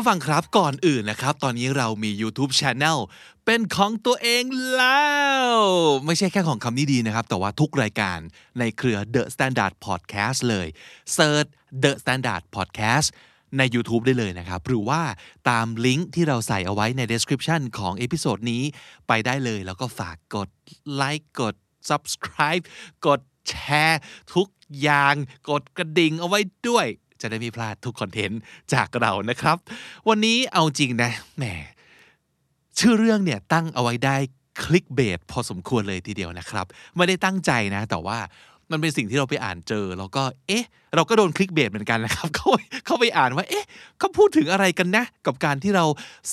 ผู้ฟังครับก่อนอื่นนะครับ ตอนนี้เรามี YouTube Channel เป็นของตัวเองแล้ว ไม่ใช่แค่ของคำนี้ดีนะครับ แต่ว่าทุกรายการในเครือ The Standard Podcast เลย Search The Standard Podcast ใน YouTube ได้เลยนะครับ หรือว่าตามลิงก์ที่เราใส่เอาไว้ใน description ของ episode นี้ไปได้เลย แล้วก็ฝากกดไลค์กด subscribe กดแชร์ทุกอย่าง กดกระดิ่งเอาไว้ด้วย จะได้ไม่พลาดทุก contentจากเรานะครับ วันนี้เอาจริงนะแหมชื่อเรื่องเนี่ยตั้งเอาไว้ได้คลิกเบสพอสมควรเลยทีเดียวนะครับ ไม่ได้ตั้งใจนะ แต่ว่ามันเป็นสิ่งที่เราไปอ่านเจอ แล้วก็ เอ๊ะ เราก็โดนคลิกเบสเหมือนกันนะครับเขาเขาไปอ่านว่า เอ๊ะเขาพูดถึงอะไรกันนะ กับการที่เรา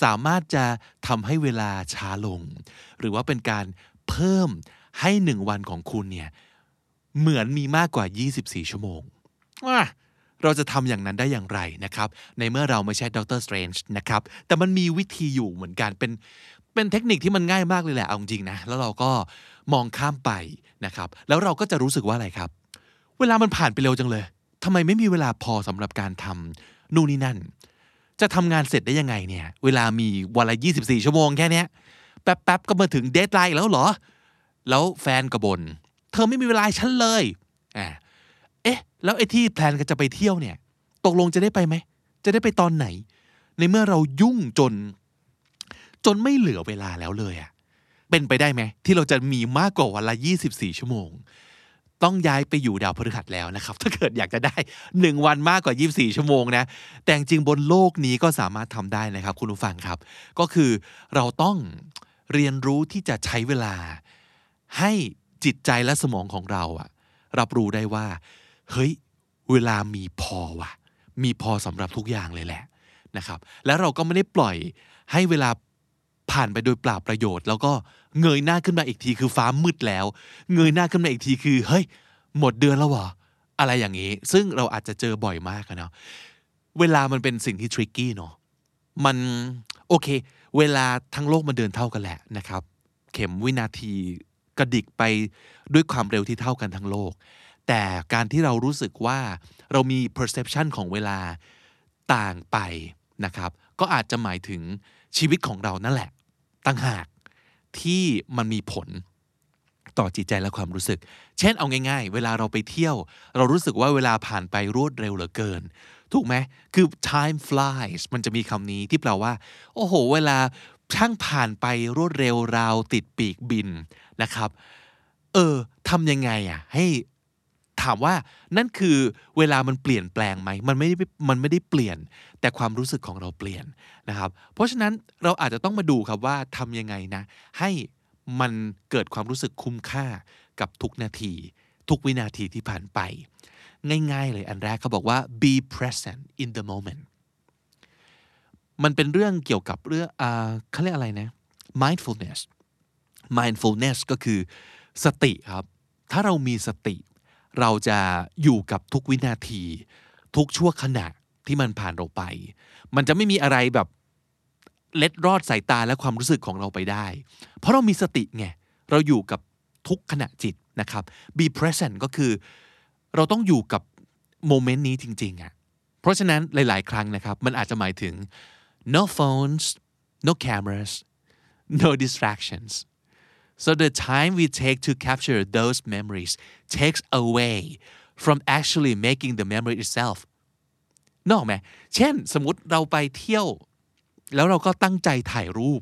สามารถจะทำให้เวลาช้าลง หรือว่าเป็นการเพิ่มให้หนึ่งวันของคุณเนี่ย เหมือนมีมากกว่า 24 ชั่วโมงว่า เราจะทำอย่างนั้นได้อย่างไรนะครับ ในเมื่อเราไม่ใช่ Doctor Strange นะครับ แต่มันมีวิธีอยู่เหมือนกัน เป็น เป็นเทคนิคที่มันง่ายมากเลยแหละ เอาจริงนะ แล้วเราก็มองข้ามไปนะครับ แล้วเราก็จะรู้สึกว่าอะไรครับ เวลามันผ่านไปเร็วจังเลยทำไมไม่มีเวลาพอสำหรับการทำนู่นนี่นั่น จะทำงานเสร็จได้ยังไงเนี่ย เวลามีวันละ24 ชั่วโมงแค่นี้แป๊บๆก็มาถึง deadline แล้วเหรอ แล้วแฟนกระบนเธอไม่มีเวลาฉันเลยอ่า แล้วไอ้ที่แพลนกันจะไปเที่ยวเนี่ย ตกลงจะได้ไปไหม จะได้ไปตอนไหน ในเมื่อเรายุ่งจน จนไม่เหลือเวลาแล้วเลยอะเป็นไปได้ไหม ที่เราจะมีมากกว่าวันละ 24 ชั่วโมง ต้องย้ายไปอยู่ดาวพฤหัสแล้วนะครับ ถ้าเกิดอยากจะได้ 1 วันมากกว่า 24 ชั่วโมงนะ แต่จริงบนโลกนี้ก็สามารถทำได้นะครับ คุณผู้ฟังครับ ก็คือเราต้องเรียนรู้ที่จะใช้เวลา ให้จิตใจและสมองของเราอะรับรู้ได้ว่า เฮ้ยเวลามีพอว่ะ มีพอสำหรับทุกอย่างเลยแหละนะครับ แล้วเราก็ไม่ได้ปล่อยให้เวลาผ่านไปโดยเปล่าประโยชน์ แล้วก็เงยหน้าขึ้นมาอีกทีคือฟ้ามืดแล้ว เงยหน้าขึ้นมาอีกทีคือเฮ้ยหมดเดือนแล้วเหรออะไรอย่างนี้ ซึ่งเราอาจจะเจอบ่อยมากอะเนาะเวลามันเป็นสิ่งที่ทริกกี้เนาะมันโอเค เวลาทั้งโลกมันเดินเท่ากันแหละนะครับ เข็มวินาทีกระดิกไปด้วยความเร็วที่เท่ากันทั้งโลก แต่การที่เรารู้สึกว่าเรามี perception ของเวลาต่างไปนะครับ ก็อาจจะหมายถึงชีวิตของเรานั่นแหละตั้งหากที่มันมีผลต่อจิตใจและความรู้สึก เช่นเอาง่าย ๆ เวลาเราไปเที่ยว เรารู้สึกว่าเวลาผ่านไปรวดเร็วเหลือเกิน ถูกไหมคือ time flies มันจะมีคำนี้ที่แปลว่า โอ้โห เวลาช่างผ่านไปรวดเร็วราวติดปีกบินนะครับ เออทำยังไงอะ ให้ ถามว่านั่นคือเวลามันเปลี่ยนแปลงไหมมันไม่ได้มันไม่ได้เปลี่ยน แต่ความรู้สึกของเราเปลี่ยนนะครับ เพราะฉะนั้นเราอาจจะต้องมาดูครับว่าทำยังไงนะ ให้มันเกิดความรู้สึกคุ้มค่ากับทุกนาที ทุกวินาทีที่ผ่านไป ง่ายๆเลยอันแรกเขาบอกว่า be present in the moment มันเป็นเรื่องเกี่ยวกับเรื่องเขาเรียกอะไรนะ mindfulness mindfulness ก็คือสติครับ ถ้าเรามีสติ เราจะอยู่กับทุกวินาที ทุกชั่วขณะที่มันผ่านเราไป มันจะไม่มีอะไรแบบเล็ดรอดสายตาและความรู้สึกของเราไปได้ เพราะเรามีสติไง เราอยู่กับทุกขณะจิตนะครับ be present ก็คือ เราต้องอยู่กับโมเมนต์นี้จริงๆอะ่ะ เพราะฉะนั้นหลาย ๆ ครั้งนะครับ มันอาจจะหมายถึง no phones no cameras no distractions so the time we take to capture those memories takes away from actually making the memory itself นอกไหมเช่นสมมติเราไปเที่ยว แล้วเราก็ตั้งใจถ่ายรูป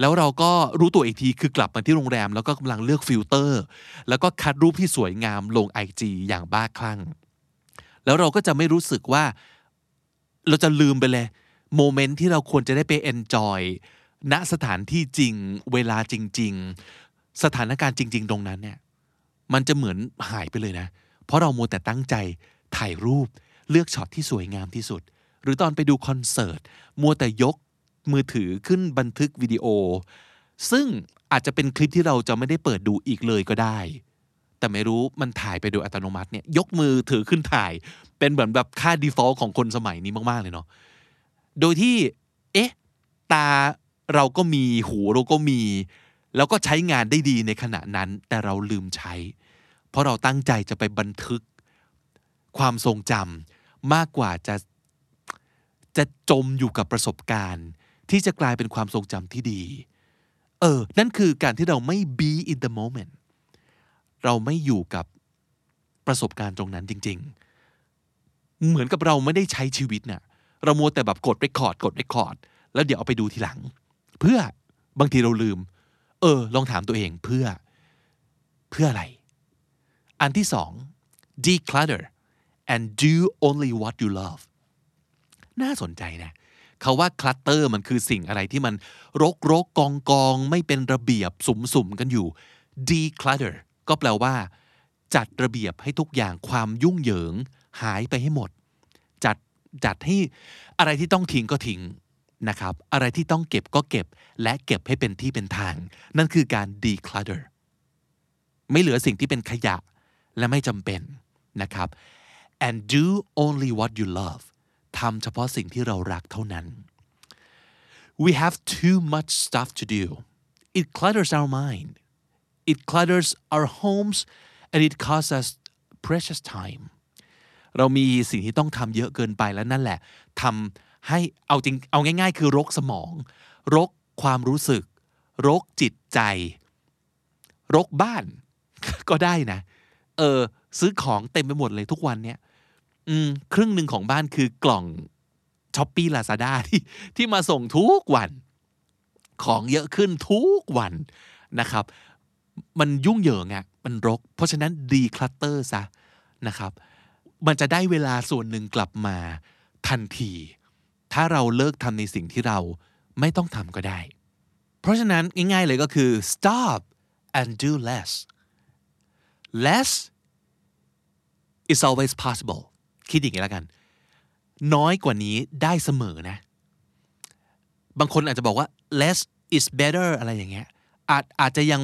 แล้วเราก็รู้ตัวอีกทีคือกลับมาที่โรงแรม แล้วก็กำลังเลือกฟิลเตอร์ แล้วก็คัดรูปที่สวยงามลง IG อย่างบ้าคลั่ง แล้วเราก็จะไม่รู้สึกว่า เราจะลืมไปเลย moment ที่เราควรจะได้ไป enjoy ณสถานที่จริงเวลาจริง ๆ สถานการณ์จริง ๆ ตรงนั้นเนี่ยมันจะเหมือนหายไปเลยนะ เพราะเรามัวแต่ตั้งใจถ่ายรูปเลือกช็อตที่สวยงามที่สุด หรือตอนไปดูคอนเสิร์ตมัวแต่ยกมือถือขึ้นบันทึกวิดีโอ ซึ่งอาจจะเป็นคลิปที่เราจะไม่ได้เปิดดูอีกเลยก็ได้ แต่ไม่รู้มันถ่ายไปโดยอัตโนมัติเนี่ยยกมือถือขึ้นถ่าย เป็นเหมือนแบบค่า default ของคนสมัยนี้มาก ๆ เลยเนาะโดยที่ เอ๊ะ ตา เราก็มีหูเราก็มี แล้วก็ใช้งานได้ดีในขณะนั้น แต่เราลืมใช้ เพราะเราตั้งใจจะไปบันทึก ความทรงจำมากกว่าจะจะจมอยู่กับประสบการณ์ ที่จะกลายเป็นความทรงจำที่ดี เออ นั่นคือการที่เราไม่ be in the moment เราไม่อยู่กับประสบการณ์ตรงนั้นจริง ๆ เหมือนกับเราไม่ได้ใช้ชีวิตเนะ่ยเรามัวแต่แบบกดไปคอร์ดกดไปคอร์ดแล้วเดี๋ยวเอาไปดูทีหลัง เพื่อบางทีเราลืม เออ ลองถามตัวเองเพื่อ เพื่ออะไร อันที่สอง declutter and do only what you love น่าสนใจนะเขาว่าคลัตเตอร์มันคือสิ่งอะไรที่มันรกรกกองกองไม่เป็นระเบียบสุมสุมกันอยู่ declutter ก็แปลว่า จัดระเบียบให้ทุกอย่างความยุ่งเหยิง หายไปให้หมด จัดจัดให้อะไรที่ต้องทิ้งก็ทิ้ง นะครับ อะไรที่ต้องเก็บก็เก็บ และเก็บให้เป็นที่เป็นทาง นั่นคือการ declutter ไม่เหลือสิ่งที่เป็นขยะและไม่จำเป็นนะครับ and do only what you love ทำเฉพาะสิ่งที่เรารักเท่านั้น we have too much stuff to do it clutters our mind it clutters our homes and it costs us precious time เรามีสิ่งที่ต้องทำเยอะเกินไปแล้วนั่นแหละทำ ให้เอาจริงเอาง่าย ๆ คือรกสมอง รกความรู้สึก รกจิตใจ รกบ้าน ก็ได้นะ เออ ซื้อของเต็มไปหมดเลยทุกวันเนี้ยอืมครึ่งหนึ่งของบ้านคือกล่องช้อปปี้ลาซาด้าที่ที่มาส่งทุกวัน ของเยอะขึ้นทุกวันนะครับ มันยุ่งเหยิงอะ่ะมันรก เพราะฉะนั้นดีคลัตเตอร์ซะนะครับ มันจะได้เวลาส่วนหนึ่งกลับมาทันที ถ้าเราเลิกทำในสิ่งที่เราไม่ต้องทำก็ได้ เพราะฉะนั้นง่ายๆเลยก็คือ stop and do less less is always possible คิดอย่างนี้แล้วกัน น้อยกว่านี้ได้เสมอนะ บางคนอาจจะบอกว่า less is better อะไรอย่างเงี้ย อาจอาจจะยัง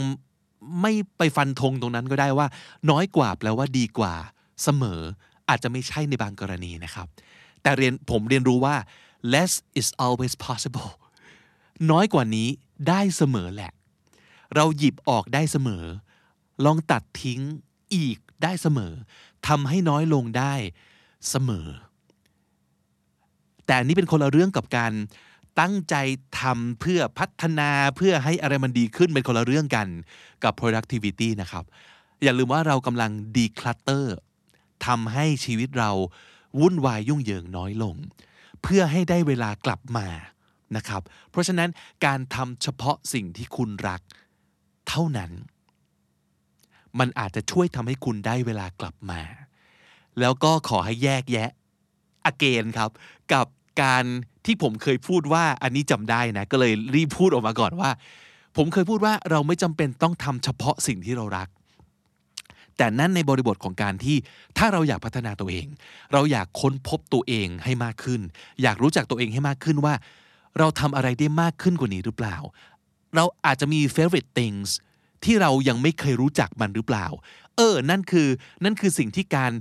ไม่ไปฟันธงตรงนั้นก็ได้ว่า น้อยกว่าแปลว่าดีกว่าเสมอ อาจจะไม่ใช่ในบางกรณีนะครับ แต่เรียนผมเรียนรู้ว่า less is always possible น้อยกว่านี้ได้เสมอแหละ เราหยิบออกได้เสมอ ลองตัดทิ้งอีกได้เสมอทำให้น้อยลงได้เสมอ แต่นี่เป็นคนละเรื่องกับการตั้งใจทำเพื่อพัฒนาเพื่อให้อะไรมันดีขึ้นเป็นคนละเรื่องกันกับ productivity นะครับ อย่าลืมว่าเรากำลัง declutter ทำให้ชีวิตเราวุ่นวายยุ่งเหยิงน้อยลง เพื่อให้ได้เวลากลับมานะครับ เพราะฉะนั้นการทำเฉพาะสิ่งที่คุณรักเท่านั้น มันอาจจะช่วยทำให้คุณได้เวลากลับมา แล้วก็ขอให้แยกแยะ again ครับ กับการที่ผมเคยพูดว่าอันนี้จำได้นะ ก็เลยรีบพูดออกมาก่อนว่า ผมเคยพูดว่าเราไม่จำเป็นต้องทำเฉพาะสิ่งที่เรารัก แต่นั่นในบริบทของการที่ถ้าเราอยากพัฒนาตัวเอง เราอยากค้นพบตัวเองให้มากขึ้น อยากรู้จักตัวเองให้มากขึ้นว่า เราทำอะไรได้มากขึ้นกว่านี้หรือเปล่า เราอาจจะมี favorite things ที่เรายังไม่เคยรู้จักมันหรือเปล่า เออ นั่นคือ นั่นคือสิ่งที่การ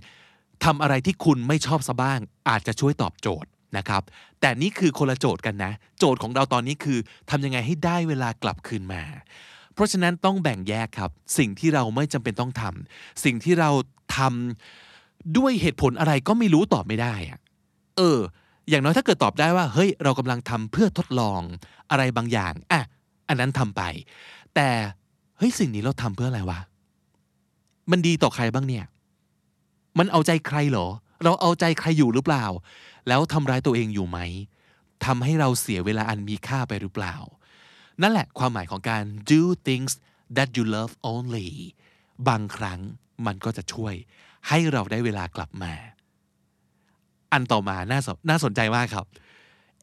ทำอะไรที่คุณไม่ชอบซะบ้าง อาจจะช่วยตอบโจทย์นะครับ แต่นี่คือคนละโจทย์กันนะ โจทย์ของเราตอนนี้คือทำยังไงให้ได้เวลากลับคืนมา เพราะฉะนั้นต้องแบ่งแยกครับ สิ่งที่เราไม่จำเป็นต้องทำสิ่งที่เราทำด้วยเหตุผลอะไรก็ไม่รู้ตอบไม่ได้อะเออ อย่างน้อยถ้าเกิดตอบได้ว่า เฮ้ย เรากำลังทำเพื่อทดลองอะไรบางอย่างอะอันนั้นทำไป แต่เฮ้ยสิ่งนี้เราทำเพื่ออะไรวะมันดีต่อใครบ้างเนี่ย มันเอาใจใครเหรอ เราเอาใจใครอยู่หรือเปล่า แล้วทำร้ายตัวเองอยู่ไหมทำให้เราเสียเวลาอันมีค่าไปหรือเปล่า นั่นแหละความหมายของการ do things that you love only บางครั้งมันก็จะช่วยให้เราได้เวลากลับมา อันต่อมาน่าสน่าสนใจมากครับ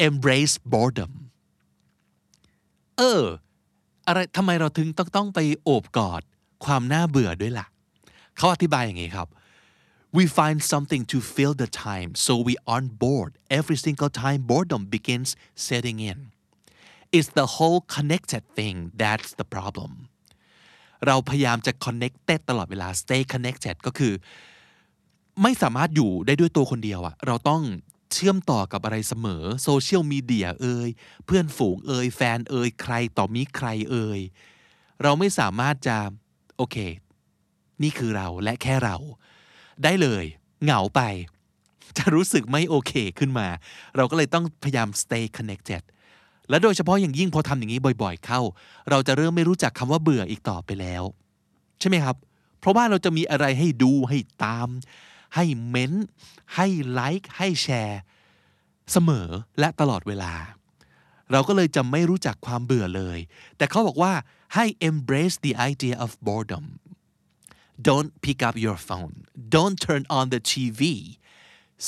embrace boredom เออ อะไรทำไมเราถึงต้องต้องไปโอบกอดความน่าเบื่อด้วยล่ะ เขาอธิบายอย่างนี้ครับ we find something to fill the time so we aren't bored every single time boredom begins setting in it's the whole connected thing that's the problem เราพยายามจะ connected ตลอดเวลา stay connected ก็คือ ไม่สามารถอยู่ได้ด้วยตัวคนเดียวอะเราต้องเชื่อมต่อกับอะไรเสมอโซเชียลมีเดียเอ่ยเพื่อนฝูงเอ่ยแฟนเอ่ยใครต่อมีใครเอ่ยเราไม่สามารถจะ โอเค นี่คือเราและแค่เรา ได้เลย เหงาไป จะรู้สึกไม่โอเคขึ้นมา เราก็เลยต้องพยายาม stay connected และโดยเฉพาะอย่างยิ่งพอทำอย่างนี้บ่อย ๆ เข้า เราจะเริ่มไม่รู้จักคำว่าเบื่ออีกต่อไปแล้ว ใช่ไหมครับ เพราะว่าเราจะมีอะไรให้ดูให้ตาม ให้เม้นให้ไลค์ให้แชร์เสมอและตลอดเวลา เราก็เลยจะไม่รู้จักความเบื่อเลย แต่เขาบอกว่าให้ embrace the idea of boredom don't pick up your phone don't turn on the TV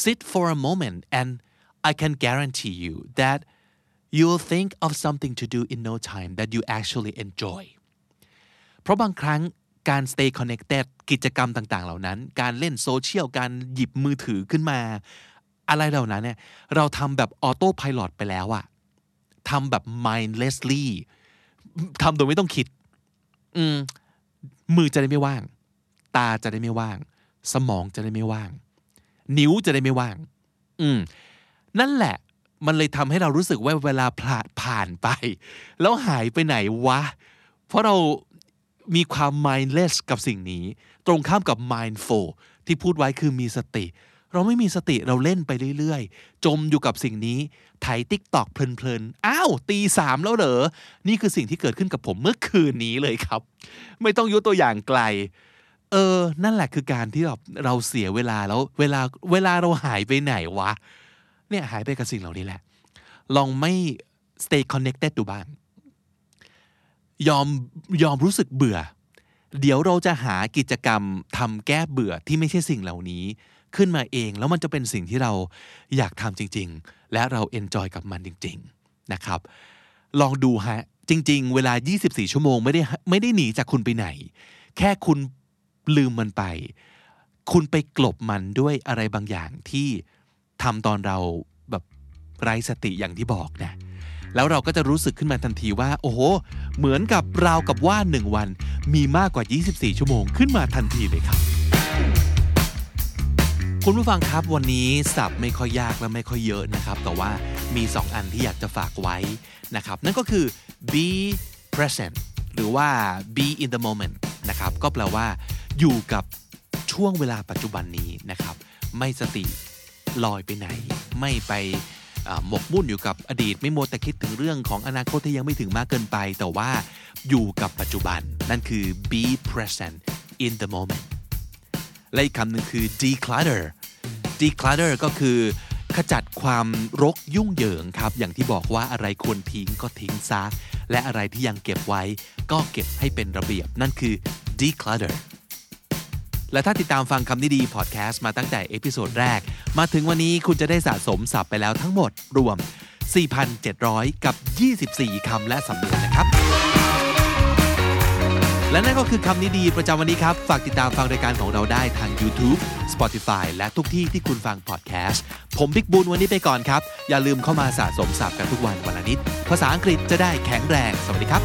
sit for a moment and I can guarantee you that you'll think of something to do in no time that you actually enjoy เพราะบางครั้งการ stay connected กิจกรรมต่างๆ เหล่านั้น การเล่นโซเชียล การหยิบมือถือขึ้นมา อะไรเหล่านั้นเนี่ย เราทำแบบ autopilot ไปแล้วอะทำแบบ mindlessly ทำโดยไม่ต้องคิด อืม มือจะได้ไม่ว่าง ตาจะได้ไม่ว่าง สมองจะได้ไม่ว่าง นิ้วจะได้ไม่ว่าง อืม นั่นแหละ มันเลยทำให้เรารู้สึกว่าเวลาผ่านผ่านไป แล้วหายไปไหนวะ เพราะเรามีความ mindless กับสิ่งนี้ ตรงข้ามกับ mindful ที่พูดไว้คือมีสติ เราไม่มีสติเราเล่นไปเรื่อยๆ จมอยู่กับสิ่งนี้ไถติ๊กตอกเพลินๆ อ้าว ตีสามแล้วเหรอ นี่คือสิ่งที่เกิดขึ้นกับผมเมื่อคืนนี้เลยครับ ไม่ต้องยกตัวอย่างไกล เออ นั่นแหละคือการที่แบบเราเสียเวลาแล้ว เวลาเวลาเราหายไปไหนวะ เนี่ยหายไปกับสิ่งเหล่านี้แหละ ลองไม่ stay connected ดูบ้าง ยอมยอมรู้สึกเบื่อ เดี๋ยวเราจะหากิจกรรมทำแก้เบื่อที่ไม่ใช่สิ่งเหล่านี้ขึ้นมาเอง แล้วมันจะเป็นสิ่งที่เราอยากทำจริง ๆ และเราเอนจอยกับมันจริง ๆ นะครับ ลองดูฮะ จริง ๆ เวลา 24 ชั่วโมงไม่ได้ไม่ได้หนีจากคุณไปไหน แค่คุณลืมมันไป คุณไปกลบมันด้วยอะไรบางอย่างที่ ทำตอนเราแบบไร้สติอย่างที่บอกนะแล้วเราก็จะรู้สึกขึ้นมาทันทีว่า โอ้โห เหมือนกับราวกับว่าหนึ่งวัน มีมากกว่า 24 ชั่วโมงขึ้นมาทันทีเลยครับ คุณผู้ฟังครับวันนี้สับไม่ค่อยยากและไม่ค่อยเยอะนะครับ แต่ว่ามี 2 อันที่อยากจะฝากไว้นะครับ นั่นก็คือ be present หรือว่า be in the moment นะครับ ก็แปลว่า อยู่กับช่วงเวลาปัจจุบันนี้นะครับ ไม่สติ ลอยไปไหน ไม่ไปหมกมุ่นอยู่กับอดีตไม่โมแต่คิดถึงเรื่องของอนาคตที่ยังไม่ถึงมากเกินไป แต่ว่าอยู่กับปัจจุบัน นั่นคือ be present in the moment และอีกคำหนึ่งคือ declutter declutter ก็คือ ขจัดความรกยุ่งเหยิงครับ อย่างที่บอกว่าอะไรควรทิ้งก็ทิ้งซะ และอะไรที่ยังเก็บไว้ ก็เก็บให้เป็นระเบียบ นั่นคือ declutter และถ้าติดตามฟังคำนี้ดีพอดแคสต์มาตั้งแต่ episode แรก มาถึงวันนี้คุณจะได้สะสมศัพท์ไปแล้วทั้งหมดรวม 4,700 กับ 24 คำและสำนวนนะครับ และนั่นก็คือคำนี้ดีประจำวันนี้ครับ ฝากติดตามฟังรายการของเราได้ทาง YouTube Spotify และทุกที่ที่คุณฟังพอดแคสต์ ผมบิ๊กบูลวันนี้ไปก่อนครับ อย่าลืมเข้ามาสะสมศัพท์กันทุกวันวันละนิด ภาษาอังกฤษจะได้แข็งแรง สวัสดีครับ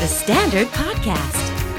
The Standard Podcast,